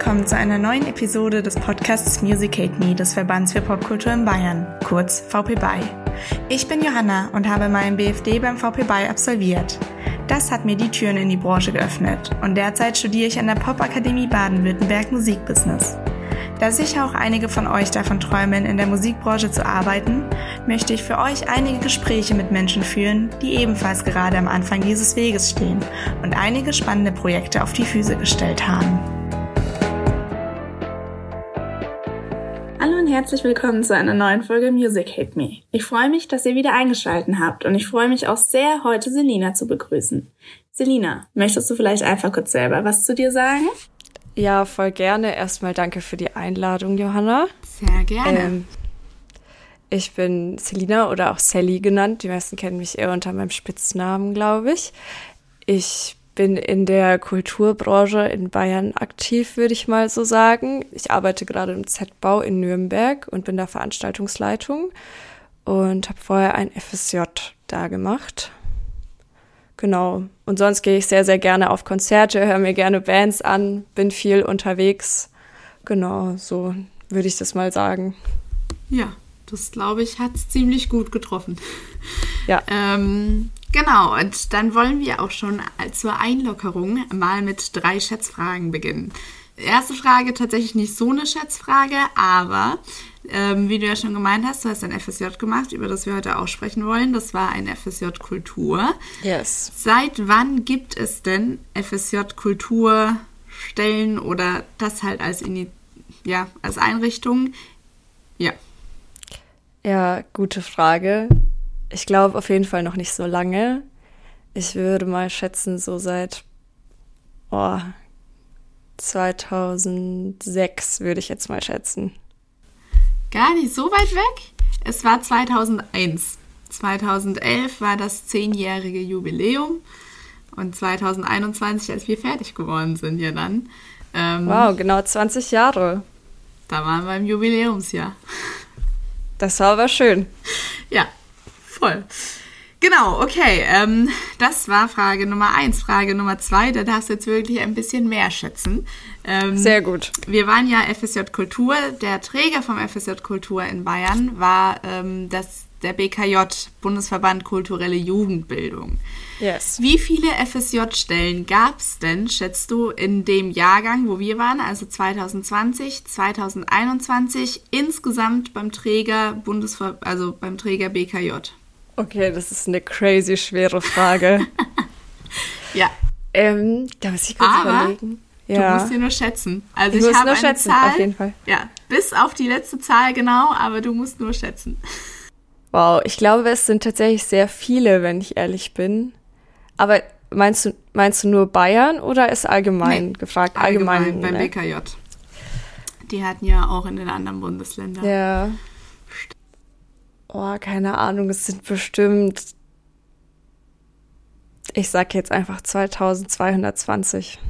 Willkommen zu einer neuen Episode des Podcasts Music Hate Me des Verbands für Popkultur in Bayern, kurz VP BY. Ich bin Johanna und habe meinen BFD beim VP BY absolviert. Das hat mir die Türen in die Branche geöffnet und derzeit studiere ich an der Popakademie Baden-Württemberg Musikbusiness. Da sicher auch einige von euch davon träumen, in der Musikbranche zu arbeiten, möchte ich für euch einige Gespräche mit Menschen führen, die ebenfalls gerade am Anfang dieses Weges stehen und einige spannende Projekte auf die Füße gestellt haben. Herzlich willkommen zu einer neuen Folge Music Hate Me. Ich freue mich, dass ihr wieder eingeschaltet habt und ich freue mich auch sehr, heute Selina zu begrüßen. Selina, möchtest du vielleicht einfach kurz selber was zu dir sagen? Ja, voll gerne. Erstmal danke für die Einladung, Johanna. Sehr gerne. Ähm, ich bin Selina oder auch Sally genannt. Die meisten kennen mich eher unter meinem Spitznamen, glaube ich. Ich bin in der Kulturbranche in Bayern aktiv, würde ich mal so sagen. Ich arbeite gerade im Z-Bau in Nürnberg und bin da Veranstaltungsleitung und habe vorher ein FSJ da gemacht. Genau. Und sonst gehe ich sehr, sehr gerne auf Konzerte, höre mir gerne Bands an, bin viel unterwegs. Genau, so würde ich das mal sagen. Ja, das glaube ich, hat es ziemlich gut getroffen. Ja. Ähm, genau, und dann wollen wir auch schon zur Einlockerung mal mit drei Schätzfragen beginnen. Erste Frage tatsächlich nicht so eine Schätzfrage, aber ähm, wie du ja schon gemeint hast, du hast ein FSJ gemacht, über das wir heute auch sprechen wollen. Das war ein FSJ Kultur. Yes. Seit wann gibt es denn FSJ Kulturstellen oder das halt als, ja, als Einrichtung? Ja. Ja, gute Frage. Ich glaube auf jeden Fall noch nicht so lange. Ich würde mal schätzen, so seit oh, 2006 würde ich jetzt mal schätzen. Gar nicht so weit weg. Es war 2001. 2011 war das zehnjährige Jubiläum und 2021, als wir fertig geworden sind, ja dann. Ähm, wow, genau 20 Jahre. Da waren wir im Jubiläumsjahr. Das war aber schön. Ja, voll. Genau, okay. Ähm, das war Frage Nummer eins. Frage Nummer zwei, da darfst du jetzt wirklich ein bisschen mehr schätzen. Ähm, Sehr gut. Wir waren ja FSJ Kultur. Der Träger vom FSJ Kultur in Bayern war ähm, das, der BKJ, Bundesverband Kulturelle Jugendbildung. Yes. Wie viele FSJ-Stellen gab es denn, schätzt du, in dem Jahrgang, wo wir waren, also 2020, 2021, insgesamt beim Träger Bundesver also beim Träger BKJ? Okay, das ist eine crazy schwere Frage. ja. Ähm, da muss ich kurz Aber überlegen. Ja. Du musst dir nur schätzen. Also ich, ich habe eine schätzen, Zahl. Auf jeden Fall. Ja, bis auf die letzte Zahl genau, aber du musst nur schätzen. Wow, ich glaube, es sind tatsächlich sehr viele, wenn ich ehrlich bin. Aber meinst du, meinst du nur Bayern oder ist allgemein nee, gefragt? Allgemein, allgemein beim ne? BKJ. Die hatten ja auch in den anderen Bundesländern. Ja. Oh, keine Ahnung, es sind bestimmt. Ich sag jetzt einfach 2220.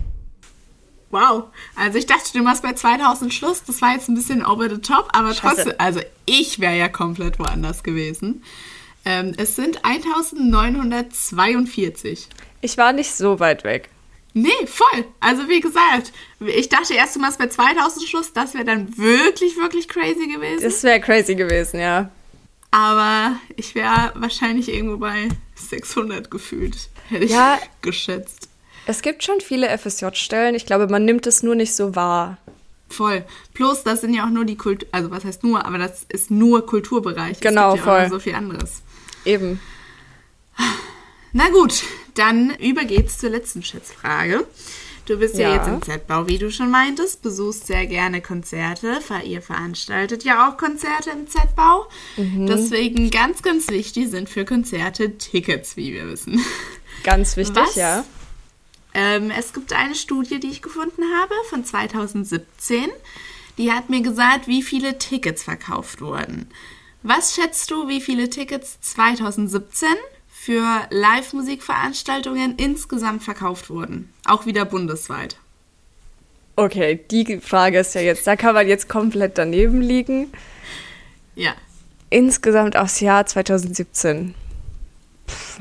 Wow. Also ich dachte, du machst bei 2000 Schluss. Das war jetzt ein bisschen over the top, aber Scheiße. trotzdem, also ich wäre ja komplett woanders gewesen. Ähm, es sind 1942. Ich war nicht so weit weg. Nee, voll. Also wie gesagt, ich dachte erst, du machst bei 2000 Schluss. Das wäre dann wirklich, wirklich crazy gewesen. Das wäre crazy gewesen, ja. Aber ich wäre wahrscheinlich irgendwo bei 600 gefühlt, hätte ich ja, geschätzt. Es gibt schon viele FSJ-Stellen. Ich glaube, man nimmt es nur nicht so wahr. Voll. Plus, das sind ja auch nur die Kultur, also was heißt nur, aber das ist nur Kulturbereich. Genau, es gibt ja voll. Auch so viel anderes. Eben. Na gut, dann übergeht's zur letzten Schätzfrage. Du bist ja, ja jetzt im Z-Bau, wie du schon meintest, besuchst sehr gerne Konzerte. Ihr veranstaltet ja auch Konzerte im Z-Bau. Mhm. Deswegen ganz, ganz wichtig sind für Konzerte Tickets, wie wir wissen. Ganz wichtig, Was? ja. Ähm, es gibt eine Studie, die ich gefunden habe von 2017. Die hat mir gesagt, wie viele Tickets verkauft wurden. Was schätzt du, wie viele Tickets 2017 für Live-Musikveranstaltungen insgesamt verkauft wurden? Auch wieder bundesweit. Okay, die Frage ist ja jetzt, da kann man jetzt komplett daneben liegen. Ja. Insgesamt aufs Jahr 2017. Pff.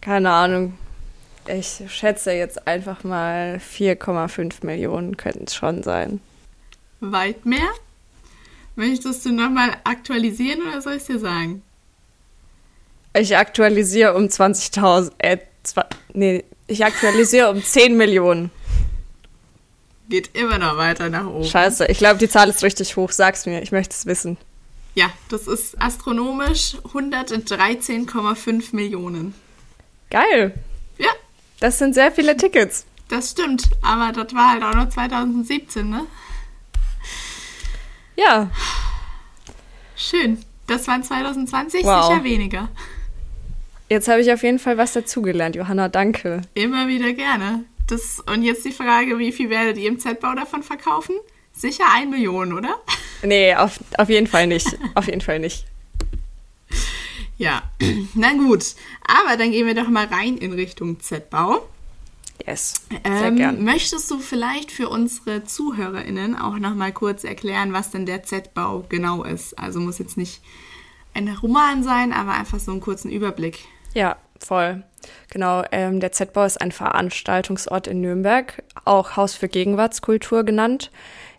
keine Ahnung, Ich schätze jetzt einfach mal 4,5 Millionen könnten es schon sein. Weit mehr? Möchtest du nochmal aktualisieren oder soll ich es dir sagen? Ich aktualisiere um 20.000, äh, nee, ich aktualisiere um 10 Millionen. Geht immer noch weiter nach oben. Scheiße, ich glaube, die Zahl ist richtig hoch. Sag's mir, ich möchte es wissen. Ja, das ist astronomisch 113,5 Millionen. Geil. Ja. Das sind sehr viele Tickets. Das stimmt, aber das war halt auch noch 2017, ne? Ja. Schön. Das waren 2020 wow. sicher weniger. Jetzt habe ich auf jeden Fall was dazugelernt, Johanna, danke. Immer wieder gerne. Das, und jetzt die Frage, wie viel werdet ihr im Z-Bau davon verkaufen? Sicher ein Million, oder? Nee, auf, auf jeden Fall nicht. auf jeden Fall nicht. Ja, na gut. Aber dann gehen wir doch mal rein in Richtung Z-Bau. Yes, sehr ähm, gern. Möchtest du vielleicht für unsere ZuhörerInnen auch noch mal kurz erklären, was denn der Z-Bau genau ist? Also muss jetzt nicht ein Roman sein, aber einfach so einen kurzen Überblick. Ja, voll. Genau, ähm, der Z-Bau ist ein Veranstaltungsort in Nürnberg, auch Haus für Gegenwartskultur genannt.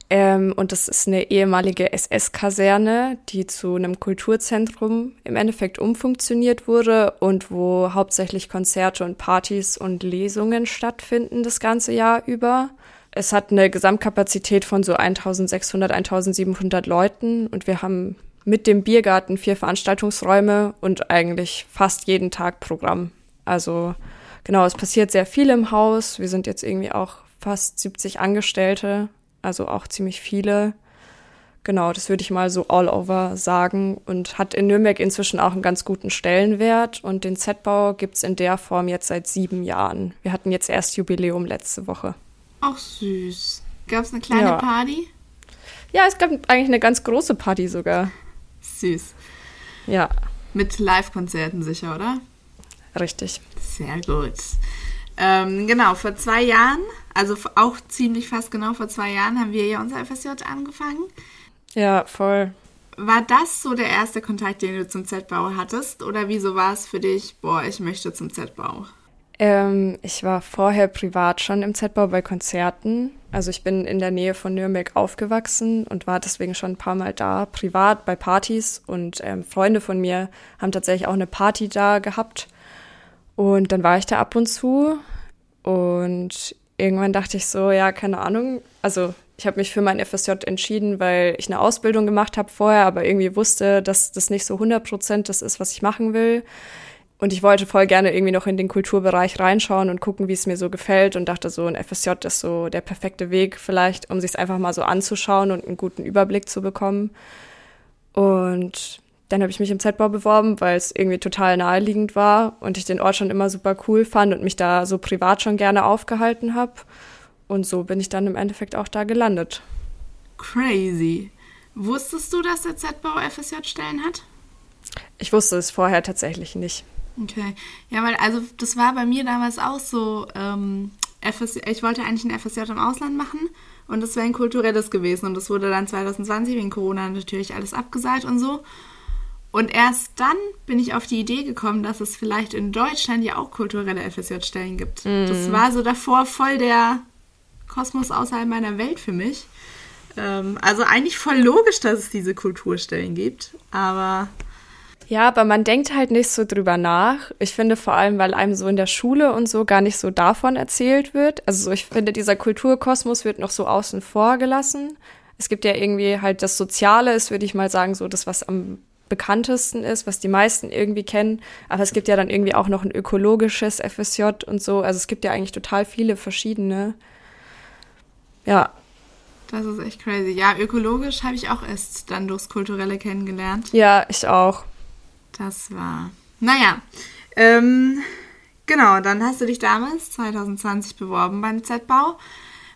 Ähm, und das ist eine ehemalige SS-Kaserne, die zu einem Kulturzentrum im Endeffekt umfunktioniert wurde und wo hauptsächlich Konzerte und Partys und Lesungen stattfinden das ganze Jahr über. Es hat eine Gesamtkapazität von so 1600, 1700 Leuten und wir haben mit dem Biergarten vier Veranstaltungsräume und eigentlich fast jeden Tag Programm. Also genau, es passiert sehr viel im Haus. Wir sind jetzt irgendwie auch fast 70 Angestellte also auch ziemlich viele. Genau, das würde ich mal so all over sagen und hat in Nürnberg inzwischen auch einen ganz guten Stellenwert und den Z-Bau gibt es in der Form jetzt seit sieben Jahren. Wir hatten jetzt erst Jubiläum letzte Woche. Ach süß. Gab es eine kleine ja. Party? Ja, es gab eigentlich eine ganz große Party sogar. Süß. Ja. Mit Live-Konzerten sicher, oder? Richtig. Sehr gut. Ähm, genau, vor zwei Jahren, also auch ziemlich fast genau vor zwei Jahren, haben wir ja unser FSJ angefangen. Ja, voll. War das so der erste Kontakt, den du zum Z-Bau hattest? Oder wieso war es für dich, boah, ich möchte zum Z-Bau? Ähm, ich war vorher privat schon im Z-Bau bei Konzerten. Also ich bin in der Nähe von Nürnberg aufgewachsen und war deswegen schon ein paar Mal da, privat bei Partys. Und ähm, Freunde von mir haben tatsächlich auch eine Party da gehabt. Und dann war ich da ab und zu und irgendwann dachte ich so, ja, keine Ahnung. Also ich habe mich für mein FSJ entschieden, weil ich eine Ausbildung gemacht habe vorher, aber irgendwie wusste, dass das nicht so 100 Prozent das ist, was ich machen will. Und ich wollte voll gerne irgendwie noch in den Kulturbereich reinschauen und gucken, wie es mir so gefällt und dachte so, ein FSJ ist so der perfekte Weg vielleicht, um sich es einfach mal so anzuschauen und einen guten Überblick zu bekommen. Und dann habe ich mich im Z-Bau beworben, weil es irgendwie total naheliegend war und ich den Ort schon immer super cool fand und mich da so privat schon gerne aufgehalten habe. Und so bin ich dann im Endeffekt auch da gelandet. Crazy. Wusstest du, dass der Z-Bau FSJ-Stellen hat? Ich wusste es vorher tatsächlich nicht. Okay. Ja, weil, also, das war bei mir damals auch so. Ähm, FSJ, ich wollte eigentlich ein FSJ im Ausland machen und das wäre ein kulturelles gewesen. Und das wurde dann 2020 wegen Corona natürlich alles abgesagt und so. Und erst dann bin ich auf die Idee gekommen, dass es vielleicht in Deutschland ja auch kulturelle FSJ-Stellen gibt. Mm. Das war so davor voll der Kosmos außerhalb meiner Welt für mich. Ähm, also eigentlich voll logisch, dass es diese Kulturstellen gibt, aber. Ja, aber man denkt halt nicht so drüber nach. Ich finde vor allem, weil einem so in der Schule und so gar nicht so davon erzählt wird. Also ich finde, dieser Kulturkosmos wird noch so außen vor gelassen. Es gibt ja irgendwie halt das Soziale, ist, würde ich mal sagen, so das, was am bekanntesten ist, was die meisten irgendwie kennen. Aber es gibt ja dann irgendwie auch noch ein ökologisches FSJ und so. Also es gibt ja eigentlich total viele verschiedene. Ja. Das ist echt crazy. Ja, ökologisch habe ich auch erst dann durchs Kulturelle kennengelernt. Ja, ich auch. Das war. Naja. Ähm, genau, dann hast du dich damals, 2020, beworben beim Z-Bau.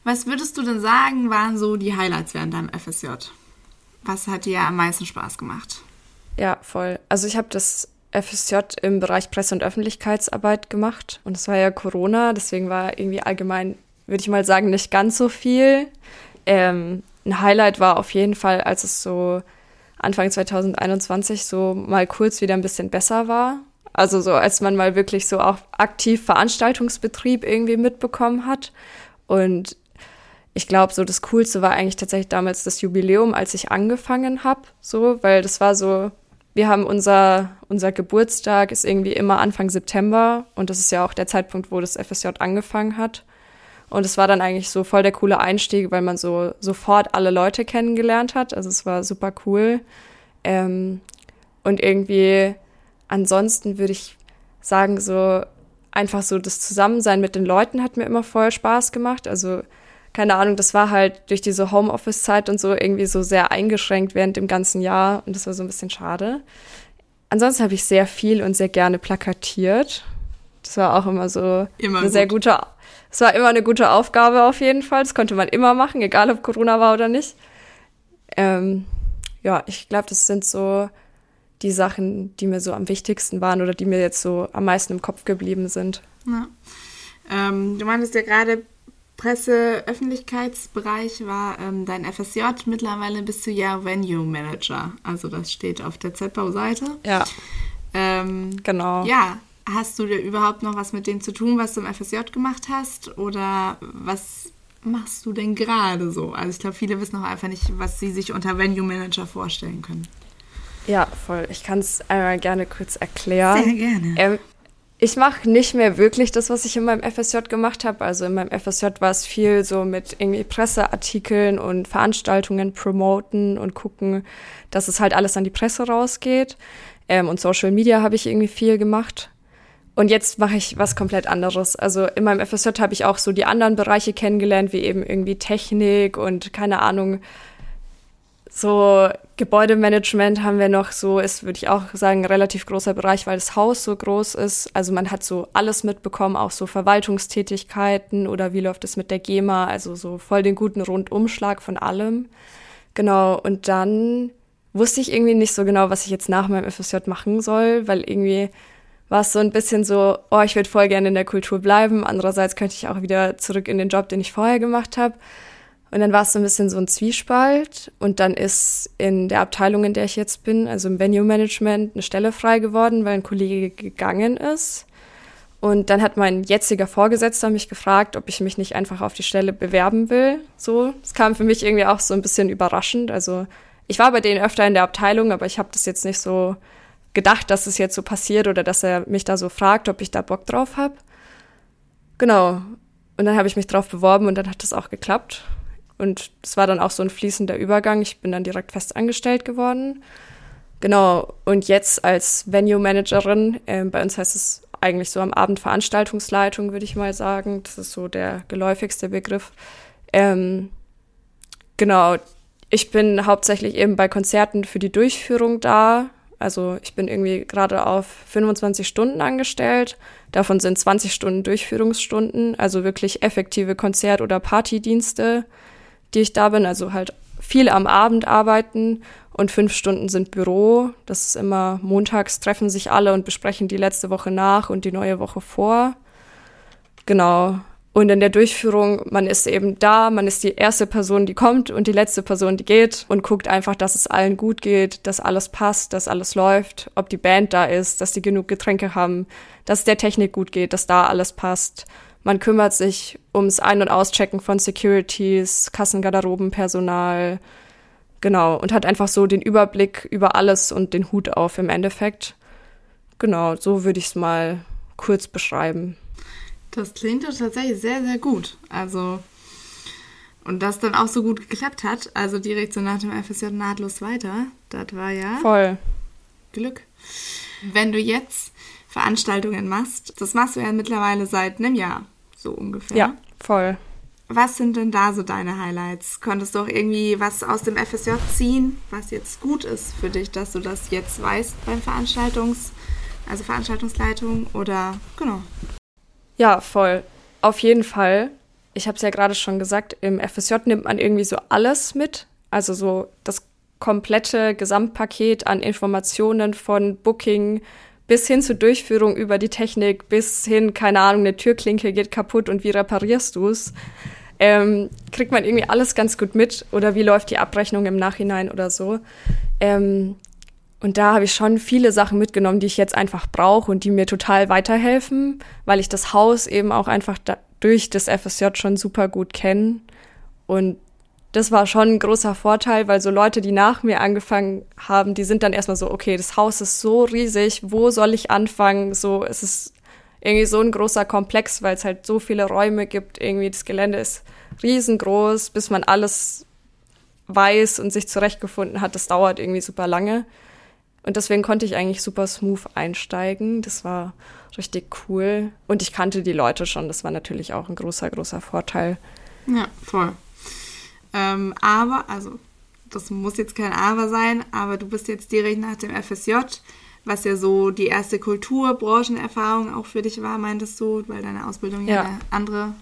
Was würdest du denn sagen, waren so die Highlights während deinem FSJ? Was hat dir am meisten Spaß gemacht? Ja, voll. Also ich habe das FSJ im Bereich Presse- und Öffentlichkeitsarbeit gemacht und es war ja Corona, deswegen war irgendwie allgemein, würde ich mal sagen, nicht ganz so viel. Ähm, ein Highlight war auf jeden Fall, als es so Anfang 2021 so mal kurz wieder ein bisschen besser war. Also so, als man mal wirklich so auch aktiv Veranstaltungsbetrieb irgendwie mitbekommen hat. Und ich glaube, so das Coolste war eigentlich tatsächlich damals das Jubiläum, als ich angefangen habe, so, weil das war so, wir haben unser, unser Geburtstag ist irgendwie immer Anfang September und das ist ja auch der Zeitpunkt, wo das FSJ angefangen hat. Und es war dann eigentlich so voll der coole Einstieg, weil man so sofort alle Leute kennengelernt hat. Also es war super cool. Ähm, und irgendwie ansonsten würde ich sagen, so einfach so das Zusammensein mit den Leuten hat mir immer voll Spaß gemacht. Also keine Ahnung, das war halt durch diese Homeoffice-Zeit und so irgendwie so sehr eingeschränkt während dem ganzen Jahr und das war so ein bisschen schade. Ansonsten habe ich sehr viel und sehr gerne plakatiert. Das war auch immer so immer eine gut. sehr gute es war immer eine gute Aufgabe auf jeden Fall. Das konnte man immer machen, egal ob Corona war oder nicht. Ähm, ja, ich glaube, das sind so die Sachen, die mir so am wichtigsten waren oder die mir jetzt so am meisten im Kopf geblieben sind. Ja. Ähm, du meintest ja gerade, Presse, Öffentlichkeitsbereich war ähm, dein FSJ. Mittlerweile bist du ja Venue Manager. Also das steht auf der ZBAU-Seite. Ja. Ähm, genau. Ja, Hast du dir überhaupt noch was mit dem zu tun, was du im FSJ gemacht hast? Oder was machst du denn gerade so? Also ich glaube, viele wissen auch einfach nicht, was sie sich unter Venue Manager vorstellen können. Ja, voll. Ich kann es einmal gerne kurz erklären. Sehr gerne. Ähm, ich mache nicht mehr wirklich das, was ich in meinem FSJ gemacht habe. Also in meinem FSJ war es viel so mit irgendwie Presseartikeln und Veranstaltungen promoten und gucken, dass es halt alles an die Presse rausgeht. Ähm, und Social Media habe ich irgendwie viel gemacht. Und jetzt mache ich was komplett anderes. Also in meinem FSJ habe ich auch so die anderen Bereiche kennengelernt, wie eben irgendwie Technik und keine Ahnung, so Gebäudemanagement haben wir noch so, ist, würde ich auch sagen, relativ großer Bereich, weil das Haus so groß ist. Also man hat so alles mitbekommen, auch so Verwaltungstätigkeiten oder wie läuft es mit der GEMA, also so voll den guten Rundumschlag von allem. Genau, und dann wusste ich irgendwie nicht so genau, was ich jetzt nach meinem FSJ machen soll, weil irgendwie war es so ein bisschen so, oh, ich würde voll gerne in der Kultur bleiben. Andererseits könnte ich auch wieder zurück in den Job, den ich vorher gemacht habe. Und dann war es so ein bisschen so ein Zwiespalt. Und dann ist in der Abteilung, in der ich jetzt bin, also im Venue Management, eine Stelle frei geworden, weil ein Kollege gegangen ist. Und dann hat mein jetziger Vorgesetzter mich gefragt, ob ich mich nicht einfach auf die Stelle bewerben will. So, es kam für mich irgendwie auch so ein bisschen überraschend. Also ich war bei denen öfter in der Abteilung, aber ich habe das jetzt nicht so gedacht, dass es jetzt so passiert oder dass er mich da so fragt, ob ich da Bock drauf habe. Genau. Und dann habe ich mich drauf beworben und dann hat das auch geklappt. Und es war dann auch so ein fließender Übergang. Ich bin dann direkt fest angestellt geworden. Genau. Und jetzt als Venue-Managerin, äh, bei uns heißt es eigentlich so am Abend Veranstaltungsleitung, würde ich mal sagen. Das ist so der geläufigste Begriff. Ähm, genau. Ich bin hauptsächlich eben bei Konzerten für die Durchführung da. Also ich bin irgendwie gerade auf 25 Stunden angestellt. Davon sind 20 Stunden Durchführungsstunden, also wirklich effektive Konzert- oder Partydienste, die ich da bin. Also halt viel am Abend arbeiten und fünf Stunden sind Büro. Das ist immer montags treffen sich alle und besprechen die letzte Woche nach und die neue Woche vor. Genau. Und in der Durchführung, man ist eben da, man ist die erste Person, die kommt und die letzte Person, die geht und guckt einfach, dass es allen gut geht, dass alles passt, dass alles läuft, ob die Band da ist, dass die genug Getränke haben, dass der Technik gut geht, dass da alles passt. Man kümmert sich ums Ein- und Auschecken von Securities, Kassengarderobenpersonal, genau, und hat einfach so den Überblick über alles und den Hut auf im Endeffekt. Genau, so würde ich es mal kurz beschreiben. Das klingt doch tatsächlich sehr, sehr gut. Also, und das dann auch so gut geklappt hat, also direkt so nach dem FSJ nahtlos weiter, das war ja. Voll. Glück. Wenn du jetzt Veranstaltungen machst, das machst du ja mittlerweile seit einem Jahr, so ungefähr. Ja, voll. Was sind denn da so deine Highlights? Konntest du auch irgendwie was aus dem FSJ ziehen, was jetzt gut ist für dich, dass du das jetzt weißt beim Veranstaltungs, also Veranstaltungsleitung oder genau. Ja, voll. Auf jeden Fall. Ich habe es ja gerade schon gesagt, im FSJ nimmt man irgendwie so alles mit. Also so das komplette Gesamtpaket an Informationen von Booking bis hin zur Durchführung über die Technik, bis hin, keine Ahnung, eine Türklinke geht kaputt und wie reparierst du's? Ähm, kriegt man irgendwie alles ganz gut mit oder wie läuft die Abrechnung im Nachhinein oder so. Ähm, Und da habe ich schon viele Sachen mitgenommen, die ich jetzt einfach brauche und die mir total weiterhelfen, weil ich das Haus eben auch einfach da, durch das FSJ schon super gut kenne. Und das war schon ein großer Vorteil, weil so Leute, die nach mir angefangen haben, die sind dann erstmal so, okay, das Haus ist so riesig, wo soll ich anfangen? So, es ist irgendwie so ein großer Komplex, weil es halt so viele Räume gibt. Irgendwie das Gelände ist riesengroß, bis man alles weiß und sich zurechtgefunden hat. Das dauert irgendwie super lange. Und deswegen konnte ich eigentlich super smooth einsteigen. Das war richtig cool. Und ich kannte die Leute schon. Das war natürlich auch ein großer, großer Vorteil. Ja, voll. Ähm, aber, also, das muss jetzt kein Aber sein, aber du bist jetzt direkt nach dem FSJ, was ja so die erste Kulturbranchenerfahrung auch für dich war, meintest du, weil deine Ausbildung ja, ja eine andere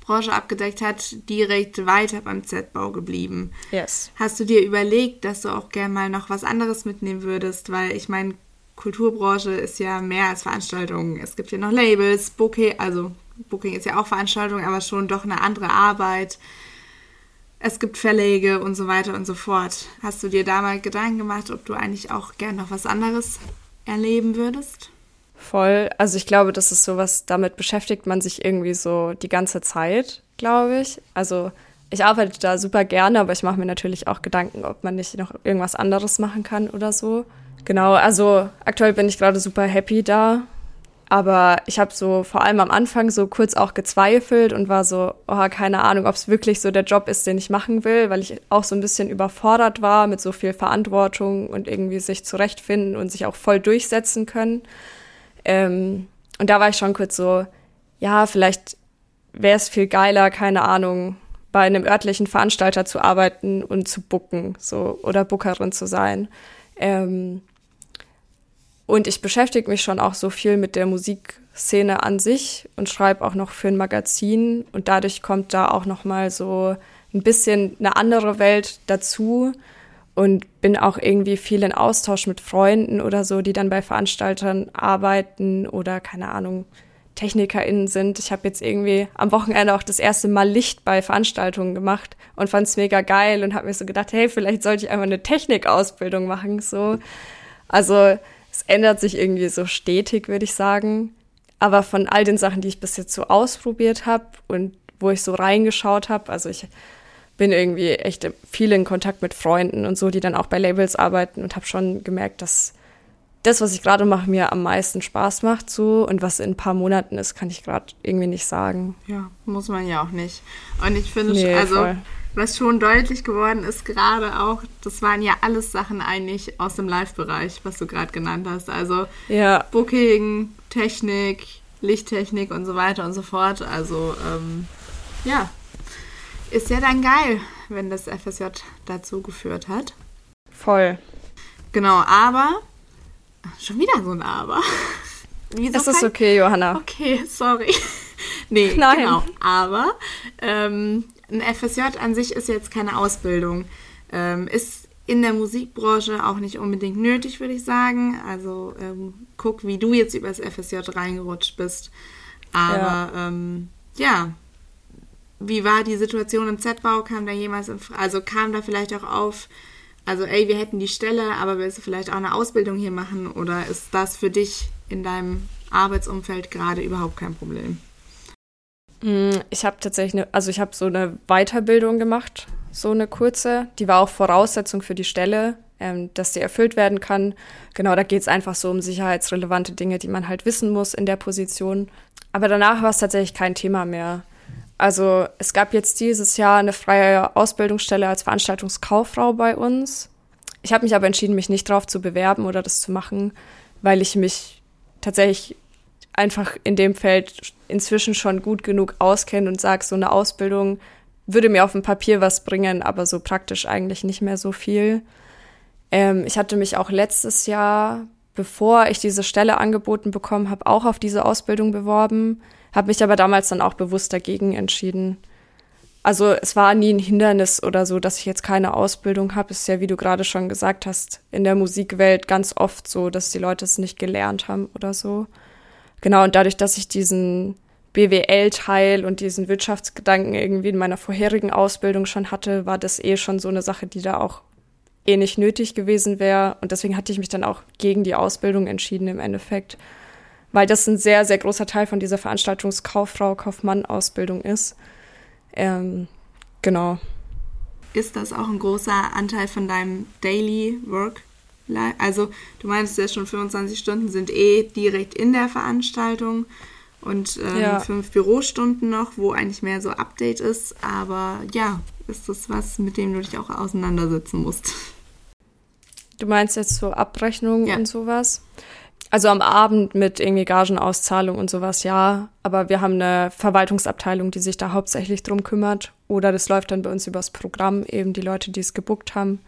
Branche abgedeckt hat, direkt weiter beim Z-Bau geblieben. Yes. Hast du dir überlegt, dass du auch gerne mal noch was anderes mitnehmen würdest? Weil ich meine, Kulturbranche ist ja mehr als Veranstaltungen. Es gibt ja noch Labels, Booking, also Booking ist ja auch Veranstaltung, aber schon doch eine andere Arbeit. Es gibt Verlege und so weiter und so fort. Hast du dir da mal Gedanken gemacht, ob du eigentlich auch gern noch was anderes erleben würdest? Voll. Also ich glaube, das ist sowas, damit beschäftigt man sich irgendwie so die ganze Zeit, glaube ich. Also ich arbeite da super gerne, aber ich mache mir natürlich auch Gedanken, ob man nicht noch irgendwas anderes machen kann oder so. Genau, also aktuell bin ich gerade super happy da. Aber ich habe so vor allem am Anfang so kurz auch gezweifelt und war so, oh, keine Ahnung, ob es wirklich so der Job ist, den ich machen will, weil ich auch so ein bisschen überfordert war mit so viel Verantwortung und irgendwie sich zurechtfinden und sich auch voll durchsetzen können. Ähm, und da war ich schon kurz so, ja, vielleicht wäre es viel geiler, keine Ahnung, bei einem örtlichen Veranstalter zu arbeiten und zu booken, so oder Bookerin zu sein. Ähm, und ich beschäftige mich schon auch so viel mit der Musikszene an sich und schreibe auch noch für ein Magazin und dadurch kommt da auch noch mal so ein bisschen eine andere Welt dazu und bin auch irgendwie viel in Austausch mit Freunden oder so, die dann bei Veranstaltern arbeiten oder keine Ahnung, TechnikerInnen sind. Ich habe jetzt irgendwie am Wochenende auch das erste Mal Licht bei Veranstaltungen gemacht und fand es mega geil und habe mir so gedacht, hey, vielleicht sollte ich einfach eine Technikausbildung machen. So. Also es ändert sich irgendwie so stetig, würde ich sagen. Aber von all den Sachen, die ich bis jetzt so ausprobiert habe und wo ich so reingeschaut habe, also ich bin irgendwie echt viel in Kontakt mit Freunden und so, die dann auch bei Labels arbeiten und habe schon gemerkt, dass das, was ich gerade mache, mir am meisten Spaß macht so und was in ein paar Monaten ist, kann ich gerade irgendwie nicht sagen. Ja, muss man ja auch nicht. Und ich finde, nee, also voll. Was schon deutlich geworden ist gerade auch, das waren ja alles Sachen eigentlich aus dem Live-Bereich, was du gerade genannt hast. Also ja. Booking, Technik, Lichttechnik und so weiter und so fort. Also ähm, ja, ist ja dann geil, wenn das FSJ dazu geführt hat. Voll. Genau, aber schon wieder so ein Aber. Wieso es ist kein... okay, Johanna. Okay, sorry. nee, Nein. genau. Aber ähm, ein FSJ an sich ist jetzt keine Ausbildung. Ähm, ist in der Musikbranche auch nicht unbedingt nötig, würde ich sagen. Also ähm, guck, wie du jetzt übers FSJ reingerutscht bist. Aber ja, ähm, ja wie war die Situation im Z-Bau? Kam da jemals, in, also kam da vielleicht auch auf, also ey, wir hätten die Stelle, aber willst du vielleicht auch eine Ausbildung hier machen? Oder ist das für dich in deinem Arbeitsumfeld gerade überhaupt kein Problem? Mm, ich habe tatsächlich, eine, also ich habe so eine Weiterbildung gemacht, so eine kurze. Die war auch Voraussetzung für die Stelle, ähm, dass die erfüllt werden kann. Genau, da geht es einfach so um sicherheitsrelevante Dinge, die man halt wissen muss in der Position. Aber danach war es tatsächlich kein Thema mehr. Also es gab jetzt dieses Jahr eine freie Ausbildungsstelle als Veranstaltungskauffrau bei uns. Ich habe mich aber entschieden, mich nicht drauf zu bewerben oder das zu machen, weil ich mich tatsächlich einfach in dem Feld inzwischen schon gut genug auskenne und sage, so eine Ausbildung würde mir auf dem Papier was bringen, aber so praktisch eigentlich nicht mehr so viel. Ähm, ich hatte mich auch letztes Jahr, bevor ich diese Stelle angeboten bekommen habe, auch auf diese Ausbildung beworben habe mich aber damals dann auch bewusst dagegen entschieden. Also es war nie ein Hindernis oder so, dass ich jetzt keine Ausbildung habe. Ist ja, wie du gerade schon gesagt hast, in der Musikwelt ganz oft so, dass die Leute es nicht gelernt haben oder so. Genau, und dadurch, dass ich diesen BWL-Teil und diesen Wirtschaftsgedanken irgendwie in meiner vorherigen Ausbildung schon hatte, war das eh schon so eine Sache, die da auch eh nicht nötig gewesen wäre. Und deswegen hatte ich mich dann auch gegen die Ausbildung entschieden im Endeffekt, weil das ein sehr, sehr großer Teil von dieser Veranstaltungskauffrau, Kaufmann-Ausbildung ist. Ähm, genau. Ist das auch ein großer Anteil von deinem Daily Work? Also du meinst ja schon 25 Stunden sind eh direkt in der Veranstaltung und ähm, ja. fünf Bürostunden noch, wo eigentlich mehr so Update ist. Aber ja, ist das was, mit dem du dich auch auseinandersetzen musst? Du meinst jetzt so Abrechnung ja. und sowas? Also am Abend mit irgendwie Gagenauszahlung und sowas, ja. Aber wir haben eine Verwaltungsabteilung, die sich da hauptsächlich drum kümmert. Oder das läuft dann bei uns übers Programm, eben die Leute, die es gebuckt haben.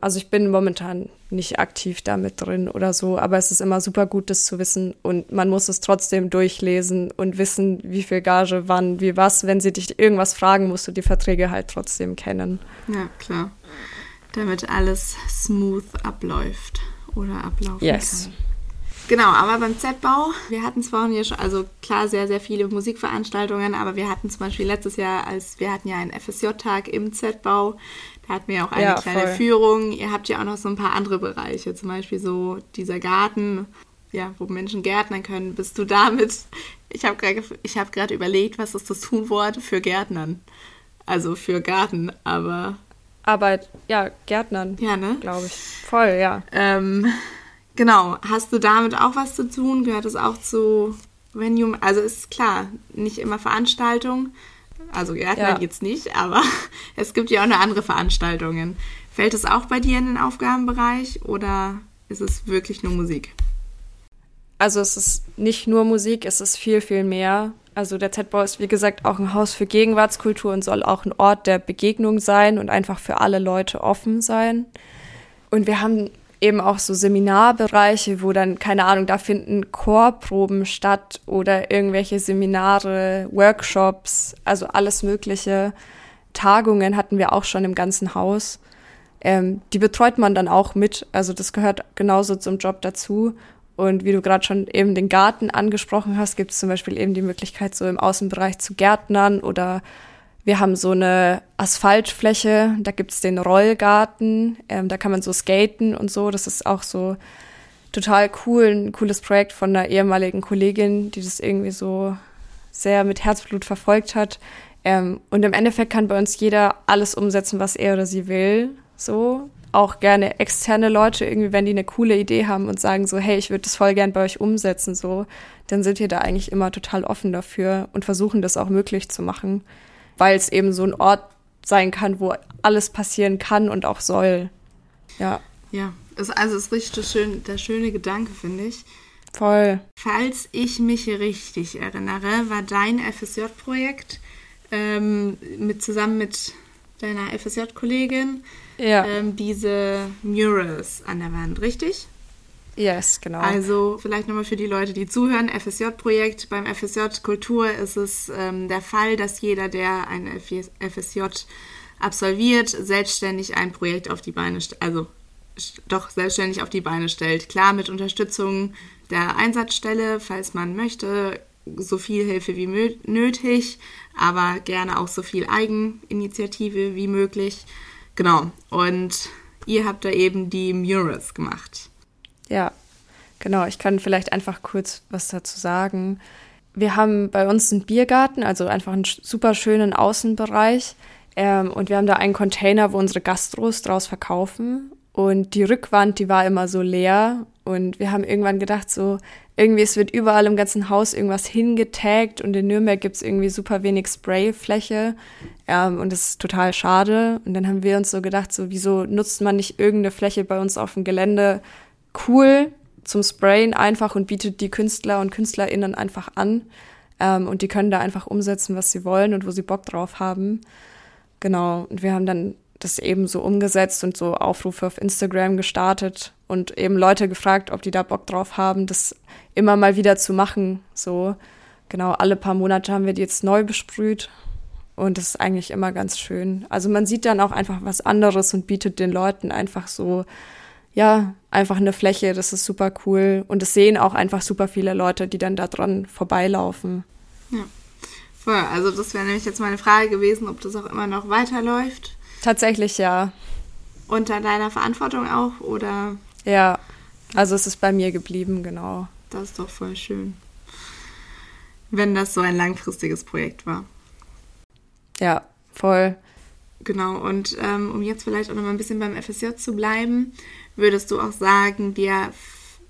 Also ich bin momentan nicht aktiv damit drin oder so, aber es ist immer super gut, das zu wissen und man muss es trotzdem durchlesen und wissen, wie viel Gage, wann, wie was. Wenn sie dich irgendwas fragen, musst du die Verträge halt trotzdem kennen. Ja, klar. Damit alles smooth abläuft oder ablaufen yes. kann. Genau, aber beim Z-Bau, wir hatten zwar hier schon, also klar, sehr, sehr viele Musikveranstaltungen, aber wir hatten zum Beispiel letztes Jahr, als wir hatten ja einen FSJ-Tag im Z-Bau, da hatten wir auch eine ja, kleine voll. Führung. Ihr habt ja auch noch so ein paar andere Bereiche, zum Beispiel so dieser Garten, ja, wo Menschen gärtnern können. Bist du damit? Ich habe gerade hab überlegt, was ist das Tunwort für Gärtnern? Also für Garten, aber. Arbeit, ja, Gärtnern. Ja, ne? Glaube ich. Voll, ja. Ähm, genau. Hast du damit auch was zu tun? Gehört es auch zu Venue? Also ist klar, nicht immer Veranstaltung, also Gärtner ja. jetzt nicht, aber es gibt ja auch noch andere Veranstaltungen. Fällt es auch bei dir in den Aufgabenbereich oder ist es wirklich nur Musik? Also es ist nicht nur Musik, es ist viel, viel mehr. Also der Z-Bau ist, wie gesagt, auch ein Haus für Gegenwartskultur und soll auch ein Ort der Begegnung sein und einfach für alle Leute offen sein. Und wir haben eben auch so Seminarbereiche, wo dann, keine Ahnung, da finden Chorproben statt oder irgendwelche Seminare, Workshops, also alles Mögliche. Tagungen hatten wir auch schon im ganzen Haus. Ähm, die betreut man dann auch mit. Also das gehört genauso zum Job dazu. Und wie du gerade schon eben den Garten angesprochen hast, gibt es zum Beispiel eben die Möglichkeit, so im Außenbereich zu gärtnern oder wir haben so eine Asphaltfläche, da gibt's den Rollgarten, ähm, da kann man so skaten und so. Das ist auch so total cool, ein cooles Projekt von einer ehemaligen Kollegin, die das irgendwie so sehr mit Herzblut verfolgt hat. Ähm, und im Endeffekt kann bei uns jeder alles umsetzen, was er oder sie will. So. Auch gerne externe Leute, irgendwie, wenn die eine coole Idee haben und sagen so, hey, ich würde das voll gern bei euch umsetzen, so, dann sind wir da eigentlich immer total offen dafür und versuchen das auch möglich zu machen weil es eben so ein Ort sein kann, wo alles passieren kann und auch soll. Ja. Ja, ist, also ist richtig schön, der schöne Gedanke, finde ich. Voll. Falls ich mich richtig erinnere, war dein FSJ-Projekt ähm, mit, zusammen mit deiner FSJ-Kollegin ja. ähm, diese Murals an der Wand, richtig? Yes, genau. Also vielleicht nochmal für die Leute, die zuhören, FSJ-Projekt. Beim FSJ Kultur ist es ähm, der Fall, dass jeder, der ein FSJ absolviert, selbstständig ein Projekt auf die Beine stellt, also doch selbstständig auf die Beine stellt. Klar, mit Unterstützung der Einsatzstelle, falls man möchte, so viel Hilfe wie nötig, aber gerne auch so viel Eigeninitiative wie möglich. Genau. Und ihr habt da eben die Murals gemacht. Ja, genau. Ich kann vielleicht einfach kurz was dazu sagen. Wir haben bei uns einen Biergarten, also einfach einen super schönen Außenbereich. Ähm, und wir haben da einen Container, wo unsere Gastros draus verkaufen. Und die Rückwand, die war immer so leer. Und wir haben irgendwann gedacht, so, irgendwie, es wird überall im ganzen Haus irgendwas hingetaggt und in Nürnberg gibt's irgendwie super wenig Sprayfläche. Ähm, und das ist total schade. Und dann haben wir uns so gedacht, so, wieso nutzt man nicht irgendeine Fläche bei uns auf dem Gelände, cool zum Sprayen einfach und bietet die Künstler und KünstlerInnen einfach an. Ähm, und die können da einfach umsetzen, was sie wollen und wo sie Bock drauf haben. Genau. Und wir haben dann das eben so umgesetzt und so Aufrufe auf Instagram gestartet und eben Leute gefragt, ob die da Bock drauf haben, das immer mal wieder zu machen. So, genau, alle paar Monate haben wir die jetzt neu besprüht. Und das ist eigentlich immer ganz schön. Also man sieht dann auch einfach was anderes und bietet den Leuten einfach so ja, einfach eine Fläche, das ist super cool. Und es sehen auch einfach super viele Leute, die dann da dran vorbeilaufen. Ja, voll. Also das wäre nämlich jetzt meine Frage gewesen, ob das auch immer noch weiterläuft. Tatsächlich ja. unter deiner Verantwortung auch, oder? Ja, also es ist bei mir geblieben, genau. Das ist doch voll schön. Wenn das so ein langfristiges Projekt war. Ja, voll. Genau, und ähm, um jetzt vielleicht auch noch mal ein bisschen beim FSJ zu bleiben, würdest du auch sagen, dir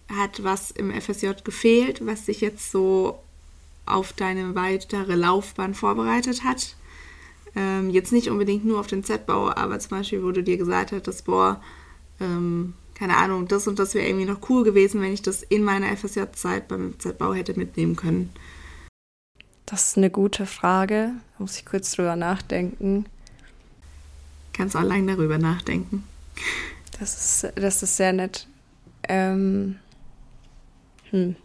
hat was im FSJ gefehlt, was dich jetzt so auf deine weitere Laufbahn vorbereitet hat? Ähm, jetzt nicht unbedingt nur auf den Z-Bau, aber zum Beispiel, wo du dir gesagt hattest, boah, ähm, keine Ahnung, das und das wäre irgendwie noch cool gewesen, wenn ich das in meiner FSJ-Zeit beim Z-Bau hätte mitnehmen können. Das ist eine gute Frage. Da muss ich kurz drüber nachdenken. Kannst auch lange darüber nachdenken. Das ist, das ist sehr nett. Ähm, hm.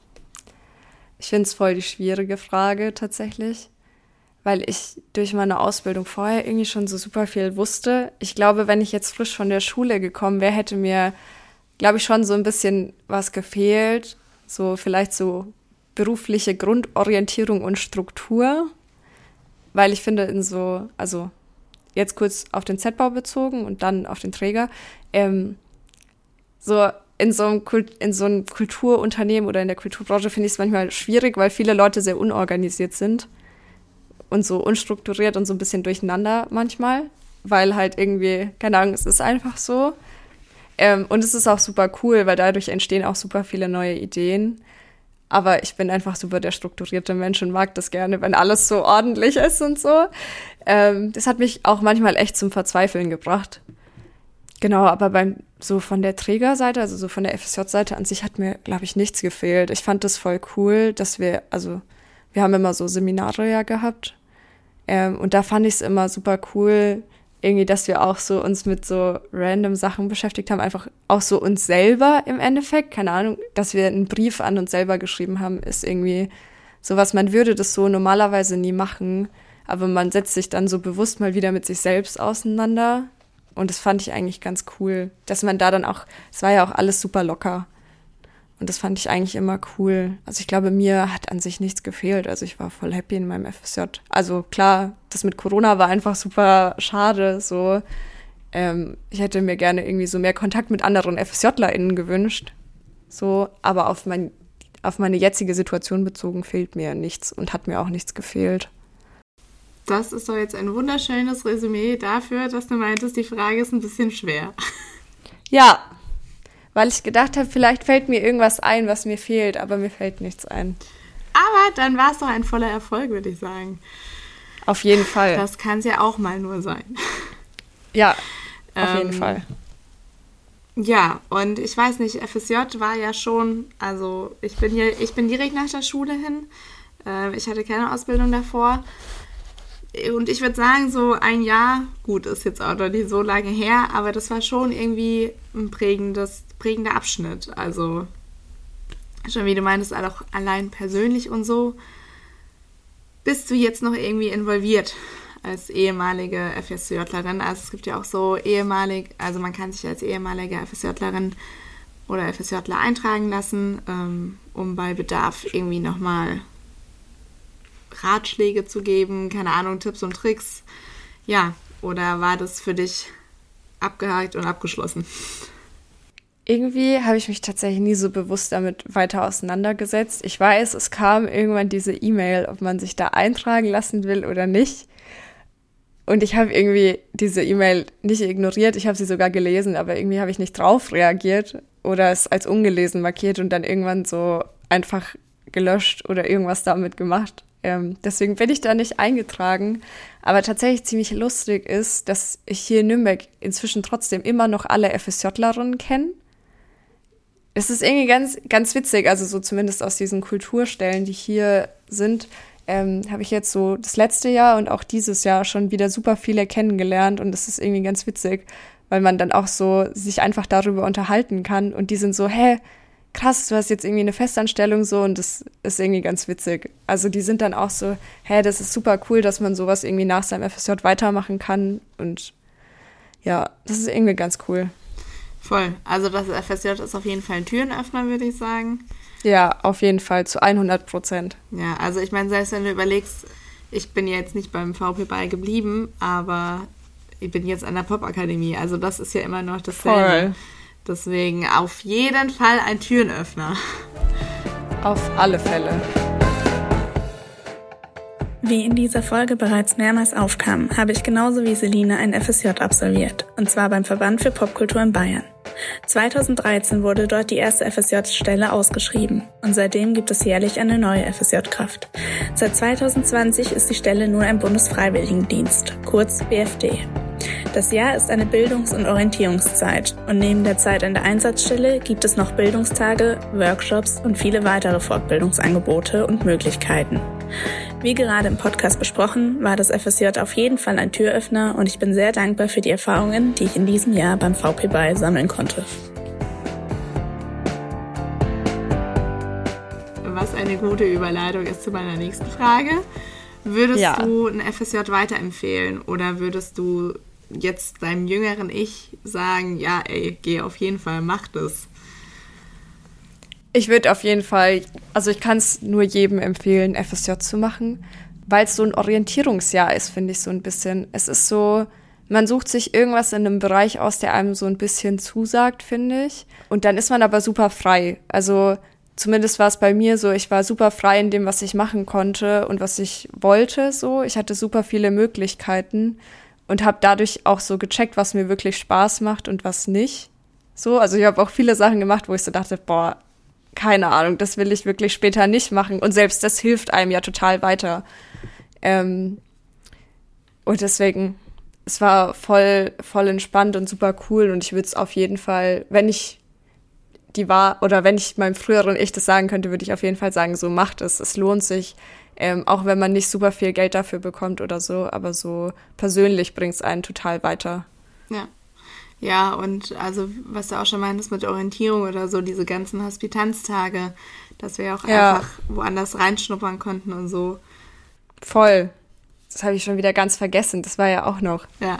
Ich finde es voll die schwierige Frage tatsächlich, weil ich durch meine Ausbildung vorher irgendwie schon so super viel wusste. Ich glaube, wenn ich jetzt frisch von der Schule gekommen wäre, hätte mir, glaube ich, schon so ein bisschen was gefehlt. So vielleicht so berufliche Grundorientierung und Struktur, weil ich finde, in so, also jetzt kurz auf den Z-Bau bezogen und dann auf den Träger, ähm, so in so, einem Kult, in so einem Kulturunternehmen oder in der Kulturbranche finde ich es manchmal schwierig, weil viele Leute sehr unorganisiert sind und so unstrukturiert und so ein bisschen durcheinander manchmal, weil halt irgendwie, keine Ahnung, es ist einfach so. Ähm, und es ist auch super cool, weil dadurch entstehen auch super viele neue Ideen. Aber ich bin einfach super der strukturierte Mensch und mag das gerne, wenn alles so ordentlich ist und so. Ähm, das hat mich auch manchmal echt zum Verzweifeln gebracht. Genau, aber beim so von der Trägerseite, also so von der FSJ-Seite an sich hat mir, glaube ich, nichts gefehlt. Ich fand das voll cool, dass wir, also wir haben immer so Seminare ja gehabt. Ähm, und da fand ich es immer super cool, irgendwie, dass wir auch so uns mit so random Sachen beschäftigt haben, einfach auch so uns selber im Endeffekt, keine Ahnung, dass wir einen Brief an uns selber geschrieben haben, ist irgendwie sowas, man würde das so normalerweise nie machen, aber man setzt sich dann so bewusst mal wieder mit sich selbst auseinander. Und das fand ich eigentlich ganz cool, dass man da dann auch, es war ja auch alles super locker. Und das fand ich eigentlich immer cool. Also ich glaube, mir hat an sich nichts gefehlt. Also ich war voll happy in meinem FSJ. Also klar, das mit Corona war einfach super schade. So, ähm, ich hätte mir gerne irgendwie so mehr Kontakt mit anderen FSJlerInnen gewünscht. So, aber auf mein, auf meine jetzige Situation bezogen fehlt mir nichts und hat mir auch nichts gefehlt. Das ist doch jetzt ein wunderschönes Resümee dafür, dass du meintest, die Frage ist ein bisschen schwer. Ja, weil ich gedacht habe, vielleicht fällt mir irgendwas ein, was mir fehlt, aber mir fällt nichts ein. Aber dann war es doch ein voller Erfolg, würde ich sagen. Auf jeden Fall. Das kann es ja auch mal nur sein. Ja, auf ähm, jeden Fall. Ja, und ich weiß nicht, FSJ war ja schon, also ich bin hier, ich bin direkt nach der Schule hin. Äh, ich hatte keine Ausbildung davor. Und ich würde sagen, so ein Jahr, gut, ist jetzt auch noch nicht so lange her, aber das war schon irgendwie ein prägendes prägender Abschnitt. Also schon wie du meintest, auch allein persönlich und so. Bist du jetzt noch irgendwie involviert als ehemalige FSJlerin? Also es gibt ja auch so ehemalig, also man kann sich als ehemalige FSJlerin oder FSJler eintragen lassen, ähm, um bei Bedarf irgendwie nochmal Ratschläge zu geben, keine Ahnung, Tipps und Tricks. Ja, oder war das für dich abgehakt und abgeschlossen? Irgendwie habe ich mich tatsächlich nie so bewusst damit weiter auseinandergesetzt. Ich weiß, es kam irgendwann diese E-Mail, ob man sich da eintragen lassen will oder nicht. Und ich habe irgendwie diese E-Mail nicht ignoriert, ich habe sie sogar gelesen, aber irgendwie habe ich nicht drauf reagiert oder es als ungelesen markiert und dann irgendwann so einfach gelöscht oder irgendwas damit gemacht. Ähm, deswegen bin ich da nicht eingetragen. Aber tatsächlich ziemlich lustig ist, dass ich hier in Nürnberg inzwischen trotzdem immer noch alle FSJlerinnen kenne es ist irgendwie ganz, ganz witzig, also so zumindest aus diesen Kulturstellen, die hier sind, ähm, habe ich jetzt so das letzte Jahr und auch dieses Jahr schon wieder super viele kennengelernt und das ist irgendwie ganz witzig, weil man dann auch so sich einfach darüber unterhalten kann und die sind so, hä, krass, du hast jetzt irgendwie eine Festanstellung so und das ist irgendwie ganz witzig. Also die sind dann auch so, hä, das ist super cool, dass man sowas irgendwie nach seinem FSJ weitermachen kann und ja, das ist irgendwie ganz cool. Voll. Also das FSJ ist auf jeden Fall ein Türenöffner, würde ich sagen. Ja, auf jeden Fall, zu 100 Prozent. Ja, also ich meine, selbst wenn du überlegst, ich bin jetzt nicht beim VP Ball geblieben, aber ich bin jetzt an der Popakademie. Also das ist ja immer noch dasselbe. Voll. Deswegen auf jeden Fall ein Türenöffner. Auf alle Fälle. Wie in dieser Folge bereits mehrmals aufkam, habe ich genauso wie Selina ein FSJ absolviert, und zwar beim Verband für Popkultur in Bayern. 2013 wurde dort die erste FSJ-Stelle ausgeschrieben und seitdem gibt es jährlich eine neue FSJ-Kraft. Seit 2020 ist die Stelle nun ein Bundesfreiwilligendienst, kurz BFD. Das Jahr ist eine Bildungs- und Orientierungszeit und neben der Zeit in der Einsatzstelle gibt es noch Bildungstage, Workshops und viele weitere Fortbildungsangebote und Möglichkeiten. Wie gerade im Podcast besprochen, war das FSJ auf jeden Fall ein Türöffner und ich bin sehr dankbar für die Erfahrungen, die ich in diesem Jahr beim VP BY sammeln konnte. Was eine gute Überleitung ist zu meiner nächsten Frage. Würdest ja. du ein FSJ weiterempfehlen oder würdest du jetzt deinem jüngeren Ich sagen, ja, ey, geh auf jeden Fall, mach das? Ich würde auf jeden Fall, also ich kann es nur jedem empfehlen, FSJ zu machen, weil es so ein Orientierungsjahr ist, finde ich so ein bisschen. Es ist so, man sucht sich irgendwas in einem Bereich aus, der einem so ein bisschen zusagt, finde ich. Und dann ist man aber super frei. Also zumindest war es bei mir so, ich war super frei in dem, was ich machen konnte und was ich wollte. So, ich hatte super viele Möglichkeiten und habe dadurch auch so gecheckt, was mir wirklich Spaß macht und was nicht. So, also ich habe auch viele Sachen gemacht, wo ich so dachte, boah, keine Ahnung, das will ich wirklich später nicht machen. Und selbst das hilft einem ja total weiter. Ähm, und deswegen, es war voll, voll entspannt und super cool. Und ich würde es auf jeden Fall, wenn ich die war, oder wenn ich meinem früheren Ich das sagen könnte, würde ich auf jeden Fall sagen, so macht es. Es lohnt sich. Ähm, auch wenn man nicht super viel Geld dafür bekommt oder so, aber so persönlich bringt es einen total weiter. Ja. Ja, und also, was du auch schon meintest mit Orientierung oder so, diese ganzen Hospitanztage, dass wir auch ja. einfach woanders reinschnuppern konnten und so. Voll. Das habe ich schon wieder ganz vergessen. Das war ja auch noch. Ja.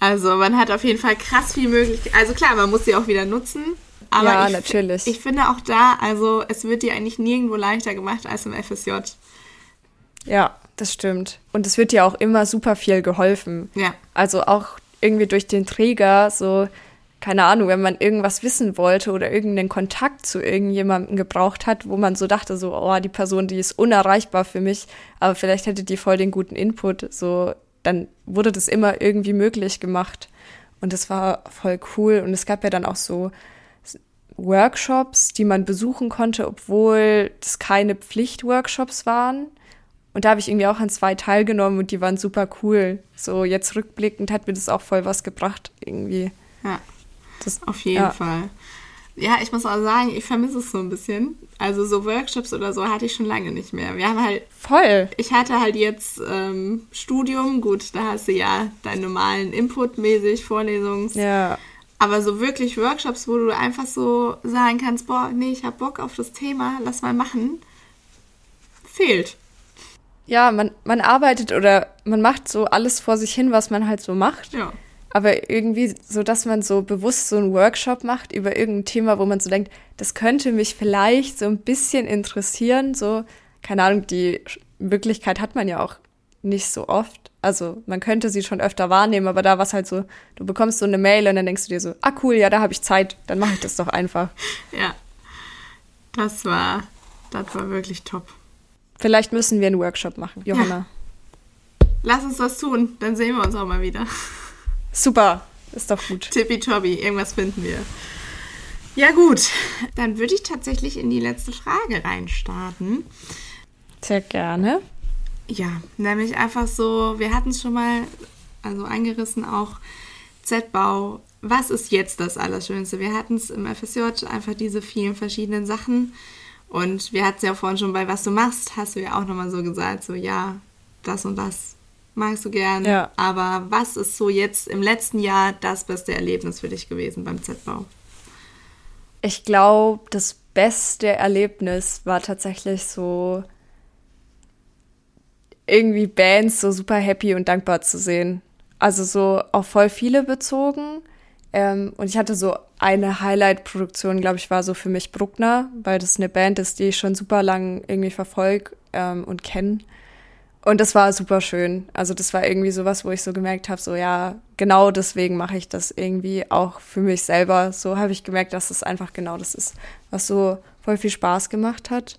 Also, man hat auf jeden Fall krass viel möglich. Also, klar, man muss sie auch wieder nutzen. Aber ja, ich, natürlich. Ich finde auch da, also es wird dir eigentlich nirgendwo leichter gemacht als im FSJ. Ja, das stimmt. Und es wird dir auch immer super viel geholfen. Ja. Also auch irgendwie durch den Träger so, keine Ahnung, wenn man irgendwas wissen wollte oder irgendeinen Kontakt zu irgendjemandem gebraucht hat, wo man so dachte, so, oh, die Person, die ist unerreichbar für mich, aber vielleicht hätte die voll den guten Input, so, dann wurde das immer irgendwie möglich gemacht. Und das war voll cool. Und es gab ja dann auch so Workshops, die man besuchen konnte, obwohl das keine Pflichtworkshops waren. Und da habe ich irgendwie auch an zwei teilgenommen und die waren super cool. So jetzt rückblickend hat mir das auch voll was gebracht irgendwie. Ja, das, auf jeden ja. Fall. Ja, ich muss auch sagen, ich vermisse es so ein bisschen. Also so Workshops oder so hatte ich schon lange nicht mehr. Wir haben halt. Voll. Ich hatte halt jetzt ähm, Studium, gut, da hast du ja deinen normalen Input mäßig, Vorlesungs. Ja. Aber so wirklich Workshops, wo du einfach so sagen kannst, boah, nee, ich hab Bock auf das Thema, lass mal machen, fehlt. Ja, man, man arbeitet oder man macht so alles vor sich hin, was man halt so macht. Ja. Aber irgendwie so, dass man so bewusst so einen Workshop macht über irgendein Thema, wo man so denkt, das könnte mich vielleicht so ein bisschen interessieren. So, keine Ahnung, die Möglichkeit hat man ja auch nicht so oft. Also man könnte sie schon öfter wahrnehmen, aber da war es halt so, du bekommst so eine Mail und dann denkst du dir so, ah cool, ja, da habe ich Zeit, dann mache ich das doch einfach. ja, das war, das war wirklich top. Vielleicht müssen wir einen Workshop machen, Johanna. Ja. Lass uns das tun, dann sehen wir uns auch mal wieder. Super, ist doch gut. Tippitoppi, irgendwas finden wir. Ja gut, dann würde ich tatsächlich in die letzte Frage reinstarten. Sehr gerne. Ja, nämlich einfach so, wir hatten es schon mal also eingerissen, auch Z-Bau. Was ist jetzt das Allerschönste? Wir hatten es im FSJ einfach diese vielen verschiedenen Sachen. Und wir hatten es ja vorhin schon bei Was du machst, hast du ja auch nochmal so gesagt, so ja, das und das magst du gern. Ja. Aber was ist so jetzt im letzten Jahr das beste Erlebnis für dich gewesen beim Z-Bau? Ich glaube, das beste Erlebnis war tatsächlich so irgendwie Bands so super happy und dankbar zu sehen. Also so auf voll viele bezogen. Ähm, und ich hatte so eine Highlight-Produktion, glaube ich, war so für mich Bruckner, weil das eine Band ist, die ich schon super lang irgendwie verfolge ähm, und kenne. Und das war super schön. Also das war irgendwie sowas, wo ich so gemerkt habe, so ja, genau deswegen mache ich das irgendwie auch für mich selber. So habe ich gemerkt, dass es einfach genau das ist, was so voll viel Spaß gemacht hat.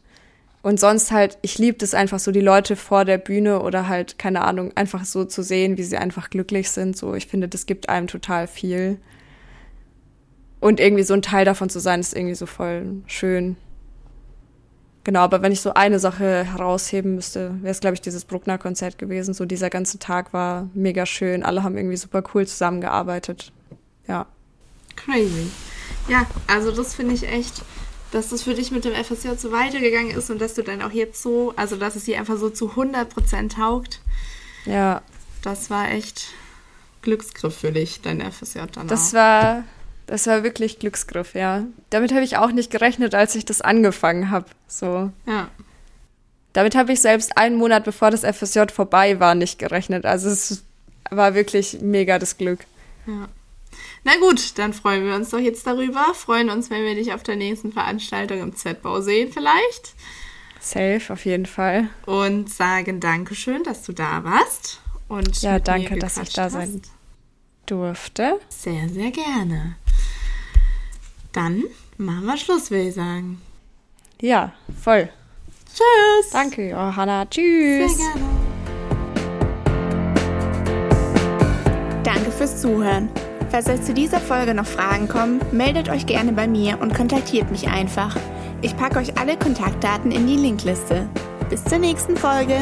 Und sonst halt, ich liebe es einfach so, die Leute vor der Bühne oder halt, keine Ahnung, einfach so zu sehen, wie sie einfach glücklich sind. So, ich finde, das gibt einem total viel. Und irgendwie so ein Teil davon zu sein, ist irgendwie so voll schön. Genau, aber wenn ich so eine Sache herausheben müsste, wäre es, glaube ich, dieses Bruckner-Konzert gewesen. So dieser ganze Tag war mega schön. Alle haben irgendwie super cool zusammengearbeitet. Ja. Crazy. Ja, also das finde ich echt, dass das für dich mit dem FSJ so weitergegangen ist und dass du dann auch jetzt so, also dass es dir einfach so zu 100% taugt. Ja. Das war echt Glücksgriff für dich, dein FSJ dann Das war das war wirklich Glücksgriff, ja. Damit habe ich auch nicht gerechnet, als ich das angefangen habe. So. Ja. Damit habe ich selbst einen Monat bevor das FSJ vorbei war nicht gerechnet. Also es war wirklich mega das Glück. Ja. Na gut, dann freuen wir uns doch jetzt darüber. Freuen uns, wenn wir dich auf der nächsten Veranstaltung im Z-Bau sehen, vielleicht. Safe, auf jeden Fall. Und sagen Dankeschön, dass du da warst. Und ja, danke, dass ich da sein durfte. Sehr, sehr gerne. Dann machen wir Schluss, will ich sagen. Ja, voll. Tschüss. Danke, Johanna. Tschüss. Sehr gerne. Danke fürs Zuhören. Falls euch zu dieser Folge noch Fragen kommen, meldet euch gerne bei mir und kontaktiert mich einfach. Ich packe euch alle Kontaktdaten in die Linkliste. Bis zur nächsten Folge.